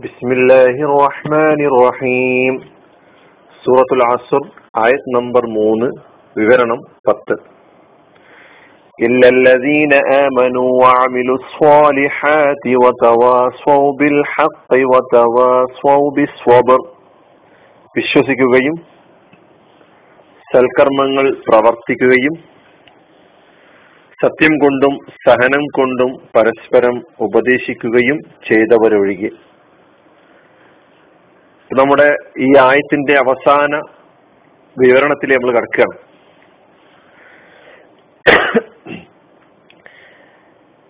بسم الله الرحمن الرحيم സൂറത്തുൽ അസുർ ആയത് നമ്പർ മൂന്ന് വിവരണം പത്ത് إلا الذين آمنوا وعملوا الصالحات وتواصوا بالحق وتواصوا بالصبر വിശ്വസിക്കുകയും സൽക്കർമ്മങ്ങൾ പ്രവർത്തിക്കുകയും സത്യം കൊണ്ടും സഹനം കൊണ്ടും പരസ്പരം ഉപദേശിക്കുകയും ചെയ്തവരൊഴികെ നമ്മുടെ ഈ ആയത്തിന്റെ അവസാന വിവരണത്തിൽ നമ്മൾ കിടക്കുകയാണ്.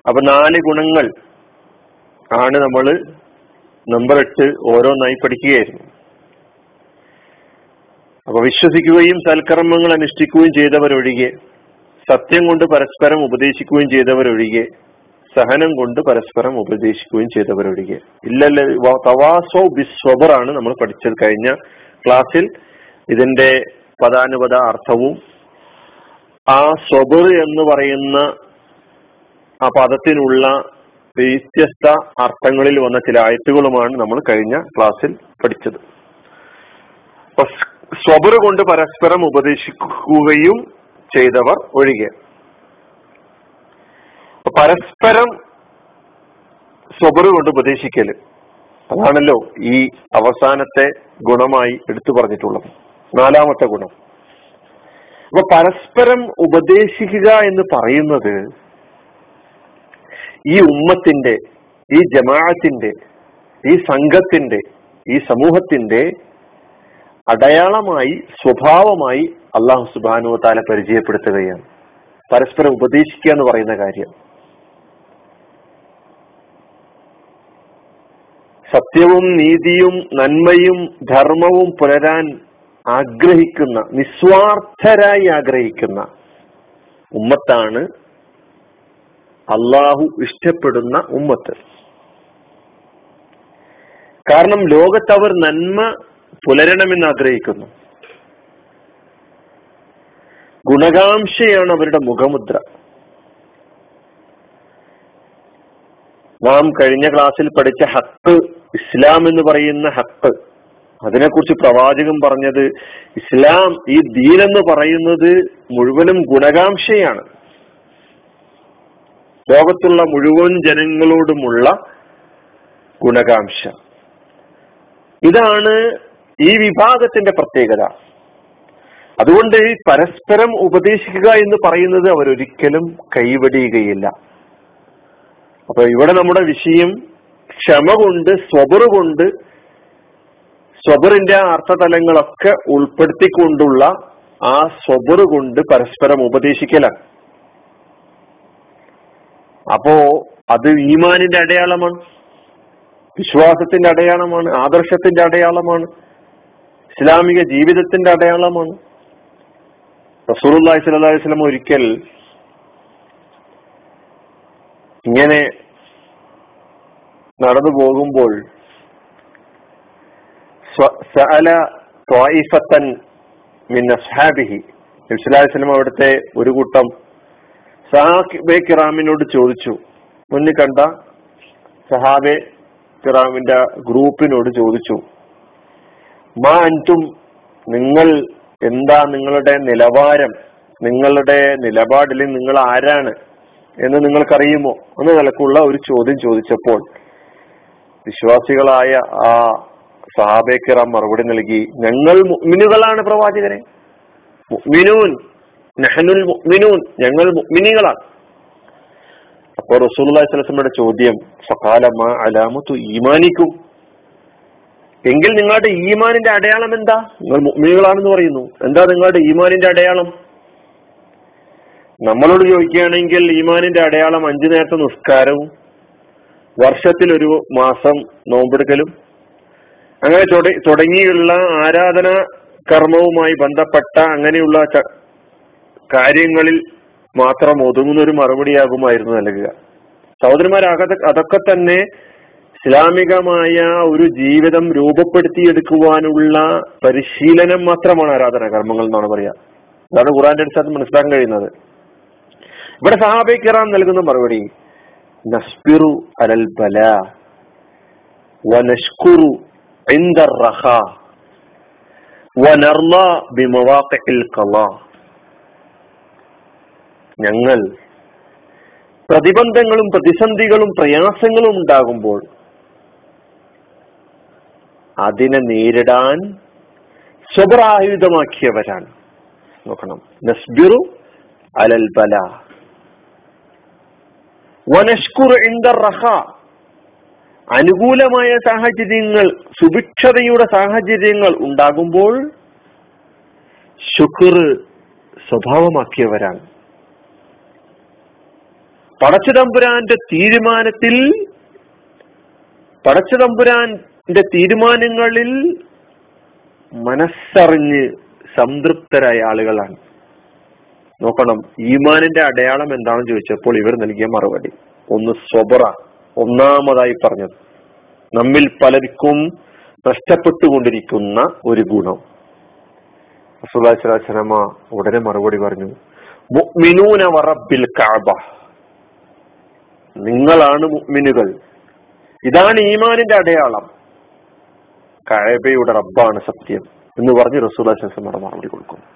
അപ്പൊ നാല് ഗുണങ്ങൾ ആണ് നമ്മൾ നമ്പർ എട്ട് ഓരോന്നായി പഠിക്കുകയായിരുന്നു. അപ്പൊ വിശ്വസിക്കുകയും സൽക്കർമ്മങ്ങൾ അനുഷ്ഠിക്കുകയും ചെയ്തവരൊഴികെ സത്യം കൊണ്ട് പരസ്പരം ഉപദേശിക്കുകയും ചെയ്തവരൊഴികെ സഹനം കൊണ്ട് പരസ്പരം ഉപദേശിക്കുകയും ചെയ്തവരൊഴികെ. ഇല്ലല്ല തവാസോ ബിസ്വബർ ആണ് നമ്മൾ പഠിച്ചത് കഴിഞ്ഞ ക്ലാസ്സിൽ. ഇതിന്റെ പദാനുപത അർത്ഥവും ആ സ്വബർ എന്ന് പറയുന്ന ആ പദത്തിനുള്ള വ്യത്യസ്ത അർത്ഥങ്ങളിൽ വന്ന ചില ആയത്തുകളുമാണ് നമ്മൾ കഴിഞ്ഞ ക്ലാസ്സിൽ പഠിച്ചത്. സ്വബർ കൊണ്ട് പരസ്പരം ഉപദേശിക്കുകയും ചെയ്തവർ ഒഴികെ. പരസ്പരം സ്വബറ് കൊണ്ട് ഉപദേശിക്കൽ. അതാണല്ലോ ഈ അവസാനത്തെ ഗുണമായി എടുത്തു പറഞ്ഞിട്ടുള്ളത്. നാലാമത്തെ ഗുണം. അപ്പൊ പരസ്പരം ഉപദേശിക്കുക എന്ന് പറയുന്നത് ഈ ഉമ്മത്തിന്റെ ഈ ജമാഅത്തിന്റെ ഈ സംഘത്തിന്റെ ഈ സമൂഹത്തിന്റെ അടയാളമായി സ്വഭാവമായി അള്ളാഹു സുബാനു താല പരിചയപ്പെടുത്തുകയാണ്. പരസ്പരം ഉപദേശിക്കുക എന്ന് പറയുന്ന കാര്യം. സത്യവും നീതിയും നന്മയും ധർമ്മവും പുലരാൻ ആഗ്രഹിക്കുന്ന നിസ്വാർത്ഥരായി ആഗ്രഹിക്കുന്ന ഉമ്മത്താണ് അള്ളാഹു ഇഷ്ടപ്പെടുന്ന ഉമ്മത്ത്. കാരണം ലോകത്ത് അവർ നന്മ പുലരണമെന്ന് ആഗ്രഹിക്കുന്നു. ഗുണകാംക്ഷയാണ് അവരുടെ മുഖമുദ്ര. നാം കഴിഞ്ഞ ക്ലാസ്സിൽ പഠിച്ച ഹക്ക് ഇസ്ലാം എന്ന് പറയുന്ന ഹക്ക്. അതിനെക്കുറിച്ച് പ്രവാചകൻ പറഞ്ഞത് ഇസ്ലാം ഈ ദീൻ എന്ന് പറയുന്നത് മുഴുവനും ഗുണകാംക്ഷയാണ്. ലോകത്തുള്ള മുഴുവൻ ജനങ്ങളോടുമുള്ള ഗുണകാംക്ഷ. ഇതാണ് ഈ വിഭാഗത്തിന്റെ പ്രത്യേകത. അതുകൊണ്ട് പരസ്പരം ഉപദേശിക്കുക എന്ന് പറയുന്നത് അവരൊരിക്കലും കൈവടിയുകയില്ല. അപ്പൊ ഇവിടെ നമ്മുടെ വിഷയം ക്ഷമ കൊണ്ട് സ്വബറ് കൊണ്ട് സ്വബറിന്റെ അർത്ഥതലങ്ങളൊക്കെ ഉൾപ്പെടുത്തിക്കൊണ്ടുള്ള ആ സ്വബറ് കൊണ്ട് പരസ്പരം ഉപദേശിക്കലാണ്. അപ്പോ അത് ഈമാനിന്റെ അടയാളമാണ് വിശ്വാസത്തിന്റെ അടയാളമാണ് ആദർശത്തിന്റെ അടയാളമാണ് ഇസ്ലാമിക ജീവിതത്തിന്റെ അടയാളമാണ്. റസൂർല്ലാഹി വസല്ലം ഒരിക്കൽ ഇങ്ങനെ നടന്നു പോകുമ്പോൾ അവിടുത്തെ ഒരു കൂട്ടം സഹാബെ കിറാമിനോട് ചോദിച്ചു. മുന്നിൽ കണ്ട സഹാബെ കിറാമിന്റെ ഗ്രൂപ്പിനോട് ചോദിച്ചു. മാ അൻതും നിങ്ങൾ എന്താ നിങ്ങളുടെ നിലവാരം? നിങ്ങളുടെ നിലപാടിൽ നിങ്ങൾ ആരാണ് എന്ന് നിങ്ങൾക്കറിയുമോ? എന്ന നിലക്കുള്ള ഒരു ചോദ്യം ചോദിച്ചപ്പോൾ വിശ്വാസികളായ ആ സഹാബേക്കിറാം മറുപടി നൽകി ഞങ്ങൾ മുഅ്മിനുകളാണ് പ്രവാചകനെ. മുഗ്മിനൂൻ നഹനുൽ മുഅ്മിനൂൻ ഞങ്ങൾ മുഗ്മിനികളാണ് അപ്പോൾ റസൂലുള്ളാഹി ചോദ്യം ഫഖാലമ അലാമത്തു ഈമാനിക്കും? എങ്കിൽ നിങ്ങളുടെ ഈമാനിന്റെ അടയാളം എന്താ? നിങ്ങൾ മുഅ്മിനുകളാണെന്ന് പറയുന്നു. എന്താ നിങ്ങളുടെ ഈമാനിന്റെ അടയാളം? നമ്മളോട് ചോദിക്കുകയാണെങ്കിൽ ഈമാനിന്റെ അടയാളം അഞ്ചു നേരത്തെ നിസ്കാരവും വർഷത്തിൽ ഒരു മാസം നോമ്പെടുക്കലും. അങ്ങനെ തുടങ്ങിയുള്ള ആരാധന കർമ്മവുമായി ബന്ധപ്പെട്ട അങ്ങനെയുള്ള കാര്യങ്ങളിൽ മാത്രം ഒതുങ്ങുന്ന ഒരു മറുപടിയാകുമായിരുന്നു നൽകുക. സഹോദരന്മാർ അതൊക്കെ തന്നെ ഇസ്ലാമികമായ ഒരു ജീവിതം രൂപപ്പെടുത്തിയെടുക്കുവാനുള്ള പരിശീലനം മാത്രമാണ് ആരാധന കർമ്മങ്ങൾ എന്നാണ് പറയാ അതാണ് ഖുറാന്റെ അടിസ്ഥാനത്തിൽ മനസ്സിലാക്കാൻ കഴിയുന്നത്. ഇവിടെ സഹാബിക്കറാം കിറാം നൽകുന്ന മറുപടി. നസ്പിറു അലൽ ബല വനഷ്കുറു عند الرخاء ونرضى بمواقع القضاء ഞങ്ങൾ പ്രതിബന്ധങ്ങളും പ്രതിസന്ധികളും പ്രയാസങ്ങളും ഉണ്ടാകുമ്പോൾ അതിനെ നേരിടാൻ സ്വബറായുധമാക്കിയവരാണ് നോക്കണം നസ്ബിറു അലൽ ബല അനുകൂലമായ സാഹചര്യങ്ങൾ സുഭിക്ഷതയുടെ സാഹചര്യങ്ങൾ ഉണ്ടാകുമ്പോൾ ശുക്ർ സ്വഭാവമാക്കിയവരാണ്. പടച്ചുതമ്പുരാന്റെ തീരുമാനത്തിൽ പടച്ചുതമ്പുരാന്റെ തീരുമാനങ്ങളിൽ മനസ്സറിഞ്ഞ് സംതൃപ്തരായ ആളുകളാണ്. നോക്കണം ഈമാനിന്റെ അടയാളം എന്താണെന്ന് ചോദിച്ചപ്പോൾ ഇവർ നൽകിയ മറുപടി. ഒന്ന് സ്വബറ ഒന്നാമതായി പറഞ്ഞത് നമ്മിൽ പലർക്കും നഷ്ടപ്പെട്ടുകൊണ്ടിരിക്കുന്ന ഒരു ഗുണം. അസുലാസ്ലാമ ഉടനെ മറുപടി പറഞ്ഞു മുഅ്മിനൂന വറബ്ബിൽ കഅബ. നിങ്ങളാണ് മുഅ്മിനുകൾ. ഇതാണ് ഈമാനിന്റെ അടയാളം. കഅബയുടെ റബ്ബാണ് സത്യം എന്ന് പറഞ്ഞ് റസൂലാസ്ലാമ മറുപടി കൊടുക്കും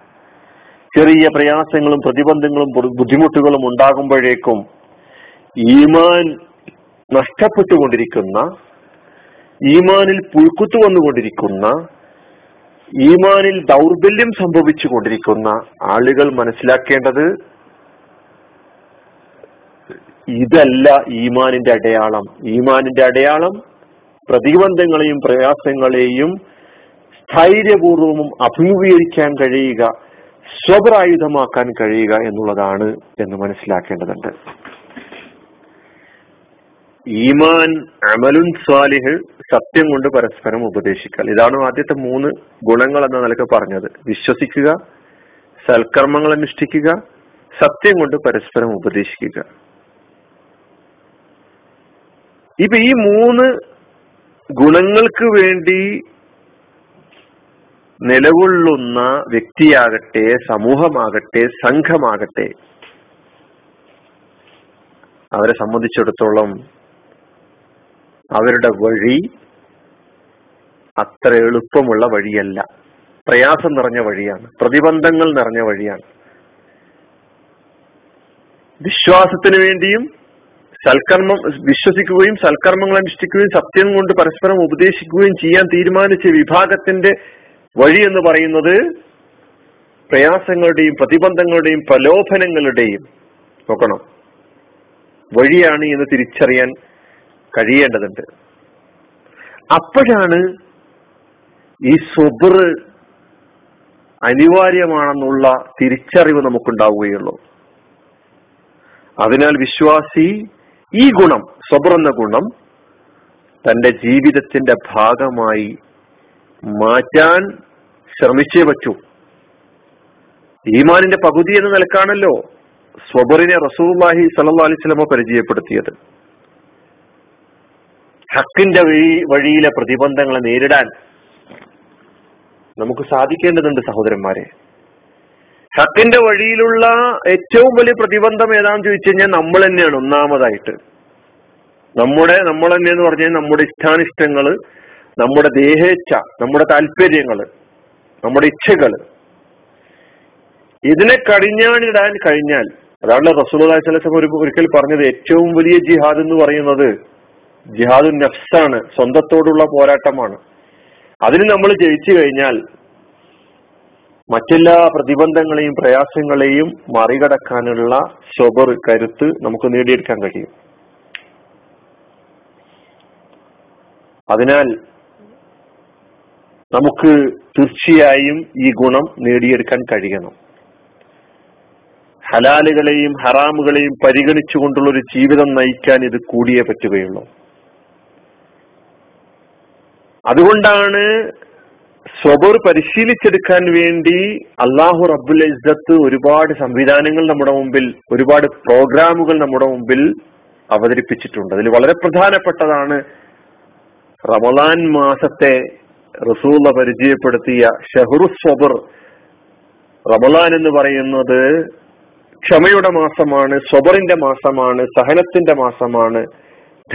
ചെറിയ പ്രയാസങ്ങളും പ്രതിബന്ധങ്ങളും ബുദ്ധിമുട്ടുകളും ഉണ്ടാകുമ്പോഴേക്കും ഈമാൻ നഷ്ടപ്പെട്ടുകൊണ്ടിരിക്കുന്ന ഈമാനിൽ പുഴുക്കുത്തു വന്നുകൊണ്ടിരിക്കുന്ന ഈമാനിൽ ദൗർബല്യം സംഭവിച്ചു കൊണ്ടിരിക്കുന്ന ആളുകൾ മനസ്സിലാക്കേണ്ടത് ഇതല്ല ഈമാനിന്റെ അടയാളം. ഈമാനിന്റെ അടയാളം പ്രതിബന്ധങ്ങളെയും പ്രയാസങ്ങളെയും സ്ഥൈര്യപൂർവവും അഭിമുഖീകരിക്കാൻ കഴിയുക. സ്വപരായുധമാക്കാൻ കഴിയുക എന്നുള്ളതാണ് എന്ന് മനസ്സിലാക്കേണ്ടതുണ്ട്. ഈമാൻ അമലുൻ സ്വാലിഹ് സത്യം കൊണ്ട് പരസ്പരം ഉപദേശിക്കൽ. ഇതാണ് ആദ്യത്തെ മൂന്ന് ഗുണങ്ങൾ എന്ന നിലയ്ക്ക് പറഞ്ഞത്. വിശ്വസിക്കുക സൽക്കർമ്മങ്ങൾ അനുഷ്ഠിക്കുക സത്യം കൊണ്ട് പരസ്പരം ഉപദേശിക്കുക. ഇപ്പൊ ഈ മൂന്ന് ഗുണങ്ങൾക്ക് വേണ്ടി നിലകൊള്ളുന്ന വ്യക്തിയാകട്ടെ സമൂഹമാകട്ടെ സംഘമാകട്ടെ അവരെ സംബന്ധിച്ചിടത്തോളം അവരുടെ വഴി അത്ര എളുപ്പമുള്ള വഴിയല്ല. പ്രയാസം നിറഞ്ഞ വഴിയാണ്. പ്രതിബന്ധങ്ങൾ നിറഞ്ഞ വഴിയാണ്. വിശ്വാസത്തിന് വേണ്ടിയും സൽക്കർമ്മം വിശ്വസിക്കുകയും സൽക്കർമ്മങ്ങൾ അനുഷ്ഠിക്കുകയും സത്യം കൊണ്ട് പരസ്പരം ഉപദേശിക്കുകയും ചെയ്യാൻ തീരുമാനിച്ച വിഭാഗത്തിന്റെ വഴി എന്ന് പറയുന്നത് പ്രയാസങ്ങളുടെയും പ്രതിബന്ധങ്ങളുടെയും പ്രലോഭനങ്ങളുടെയും നോക്കണം. വഴിയാണ് എന്ന് തിരിച്ചറിയാൻ കഴിയേണ്ടതുണ്ട്. അപ്പോഴാണ് ഈ സ്വബർ അനിവാര്യമാണെന്നുള്ള തിരിച്ചറിവ് നമുക്കുണ്ടാവുകയുള്ളൂ. അതിനാൽ വിശ്വാസി ഈ ഗുണം സ്വബർ എന്ന ഗുണം തന്റെ ജീവിതത്തിന്റെ ഭാഗമായി മാറ്റാൻ ശ്രമിച്ചേ പറ്റൂ. ഈമാനിന്റെ പകുതി എന്ന നിലക്കാണല്ലോ സ്വബറിനെ റസൂല്ലാഹി സല്ലാ അലിസ്ലമ പരിചയപ്പെടുത്തിയത്. ഹക്കിന്റെ വഴി വഴിയിലെ പ്രതിബന്ധങ്ങളെ നേരിടാൻ നമുക്ക് സാധിക്കേണ്ടതുണ്ട് സഹോദരന്മാരെ. ഹക്കിന്റെ വഴിയിലുള്ള ഏറ്റവും വലിയ പ്രതിബന്ധം ഏതാണെന്ന് ചോദിച്ചു കഴിഞ്ഞാൽ നമ്മൾ തന്നെയാണ് ഒന്നാമതായിട്ട്. നമ്മുടെ നമ്മൾ തന്നെ എന്ന് പറഞ്ഞാൽ നമ്മുടെ ഇഷ്ടാനിഷ്ടങ്ങൾ നമ്മുടെ ദേഹേച്ഛ നമ്മുടെ താല്പര്യങ്ങൾ. നമ്മുടെ ഇച്ഛകൾ. ഇതിനെ കടിഞ്ഞാണിടാൻ കഴിഞ്ഞാൽ അതാണ് റസൂൽ ഒരു ഒരിക്കൽ പറഞ്ഞത് ഏറ്റവും വലിയ ജിഹാദ് എന്ന് പറയുന്നത് ജിഹാദ് നഫ്സാണ് സ്വന്തത്തോടുള്ള പോരാട്ടമാണ്. അതിന് നമ്മൾ ജയിച്ചു കഴിഞ്ഞാൽ മറ്റെല്ലാ പ്രതിബന്ധങ്ങളെയും പ്രയാസങ്ങളെയും മറികടക്കാനുള്ള സ്വബർ കരുത്ത് നമുക്ക് നേടിയെടുക്കാൻ കഴിയും. അതിനാൽ നമുക്ക് തീർച്ചയായും ഈ ഗുണം നേടിയെടുക്കാൻ കഴിയണം. ഹലാലുകളെയും ഹറാമുകളെയും പരിഗണിച്ചുകൊണ്ടുള്ള ഒരു ജീവിതം നയിക്കാൻ ഇത് കൂടിയേ പറ്റുകയുള്ളൂ. അതുകൊണ്ടാണ് സ്വബർ പരിശീലിച്ചെടുക്കാൻ വേണ്ടി അള്ളാഹു റബ്ബുൽ ഇസ്സത്ത് ഒരുപാട് സംവിധാനങ്ങൾ നമ്മുടെ മുമ്പിൽ ഒരുപാട് പ്രോഗ്രാമുകൾ നമ്മുടെ മുമ്പിൽ അവതരിപ്പിച്ചിട്ടുണ്ട്. അതിൽ വളരെ പ്രധാനപ്പെട്ടതാണ് റമദാൻ മാസത്തെ റസൂല പരിചയപ്പെടുത്തിയ ഷഹ്റു സബർ റമലാൻ എന്ന് പറയുന്നത് ക്ഷമയുടെ മാസമാണ് സ്വബറിന്റെ മാസമാണ് സഹനത്തിന്റെ മാസമാണ്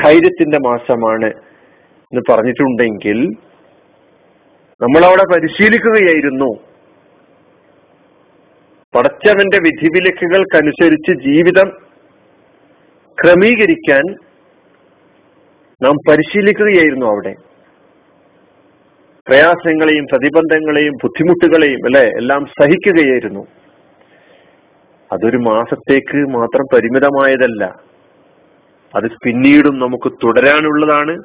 ധൈര്യത്തിന്റെ മാസമാണ് എന്ന് പറഞ്ഞിട്ടുണ്ടെങ്കിൽ നമ്മൾ നമ്മളവിടെ പരിശീലിക്കുകയായിരുന്നു. പടച്ചവന്റെ വിധിവിലക്കുകൾക്കനുസരിച്ച് ജീവിതം ക്രമീകരിക്കാൻ നാം പരിശീലിക്കുകയായിരുന്നു അവിടെ. പ്രയാസങ്ങളെയും പ്രതിബന്ധങ്ങളെയും ബുദ്ധിമുട്ടുകളെയും അല്ലെ എല്ലാം സഹിക്കുകയായിരുന്നു. അതൊരു മാസത്തേക്ക് മാത്രം പരിമിതമായതല്ല. അത് പിന്നീടും നമുക്ക് തുടരാനുള്ളതാണ്.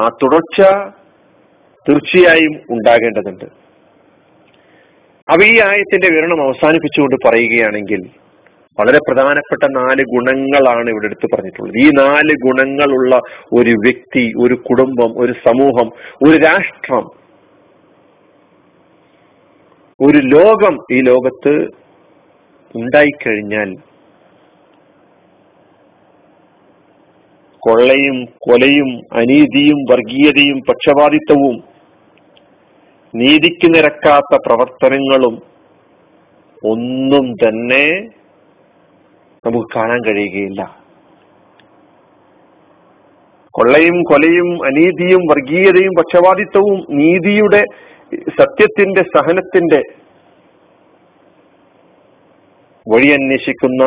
ആ തുടർച്ച തീർച്ചയായും ഉണ്ടാകേണ്ടതുണ്ട്. അപ്പൊ ഈ ആയത്തിന്റെ വിവരണം അവസാനിപ്പിച്ചുകൊണ്ട് പറയുകയാണെങ്കിൽ വളരെ പ്രധാനപ്പെട്ട നാല് ഗുണങ്ങളാണ് ഇവിടെ എടുത്തു പറഞ്ഞിട്ടുള്ളത്. ഈ നാല് ഗുണങ്ങളുള്ള ഒരു വ്യക്തി ഒരു കുടുംബം ഒരു സമൂഹം ഒരു രാഷ്ട്രം ഒരു ലോകം ഈ ലോകത്ത് ഉണ്ടായിക്കഴിഞ്ഞാൽ കൊള്ളയും കൊലയും അനീതിയും വർഗീയതയും പക്ഷപാതിത്വവും നീതിക്ക് നിരക്കാത്ത പ്രവർത്തനങ്ങളും ഒന്നും തന്നെ നമുക്ക് കാണാൻ കഴിയുകയില്ല. കൊള്ളയും കൊലയും അനീതിയും വർഗീയതയും പക്ഷപാതിത്വവും നീതിയുടെ സത്യത്തിന്റെ സഹനത്തിന്റെ വഴി അന്വേഷിക്കുന്ന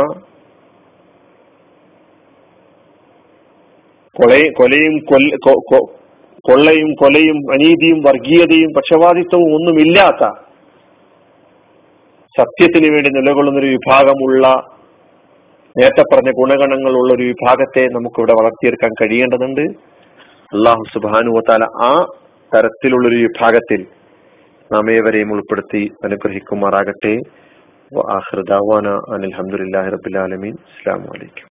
കൊലയും കൊള്ളയും കൊലയും അനീതിയും വർഗീയതയും പക്ഷപാതിത്വവും ഒന്നുമില്ലാത്ത സത്യത്തിന് വേണ്ടി നിലകൊള്ളുന്ന ഒരു വിഭാഗമുള്ള നേരത്തെ പറഞ്ഞ ഗുണഗണങ്ങളുള്ള ഒരു വിഭാഗത്തെ നമുക്കിവിടെ വളർത്തിയെടുക്കാൻ കഴിയേണ്ടതുണ്ട്. അള്ളാഹു സുബാനുവത്താല ആ തരത്തിലുള്ളൊരു വിഭാഗത്തിൽ നാം ഏവരെയും ഉൾപ്പെടുത്തി അനുഗ്രഹിക്കുമാറാകട്ടെ. അനിൽ അലഹമുല്ലാ റബുലാലമീൻ അസ്സാം വലൈക്കും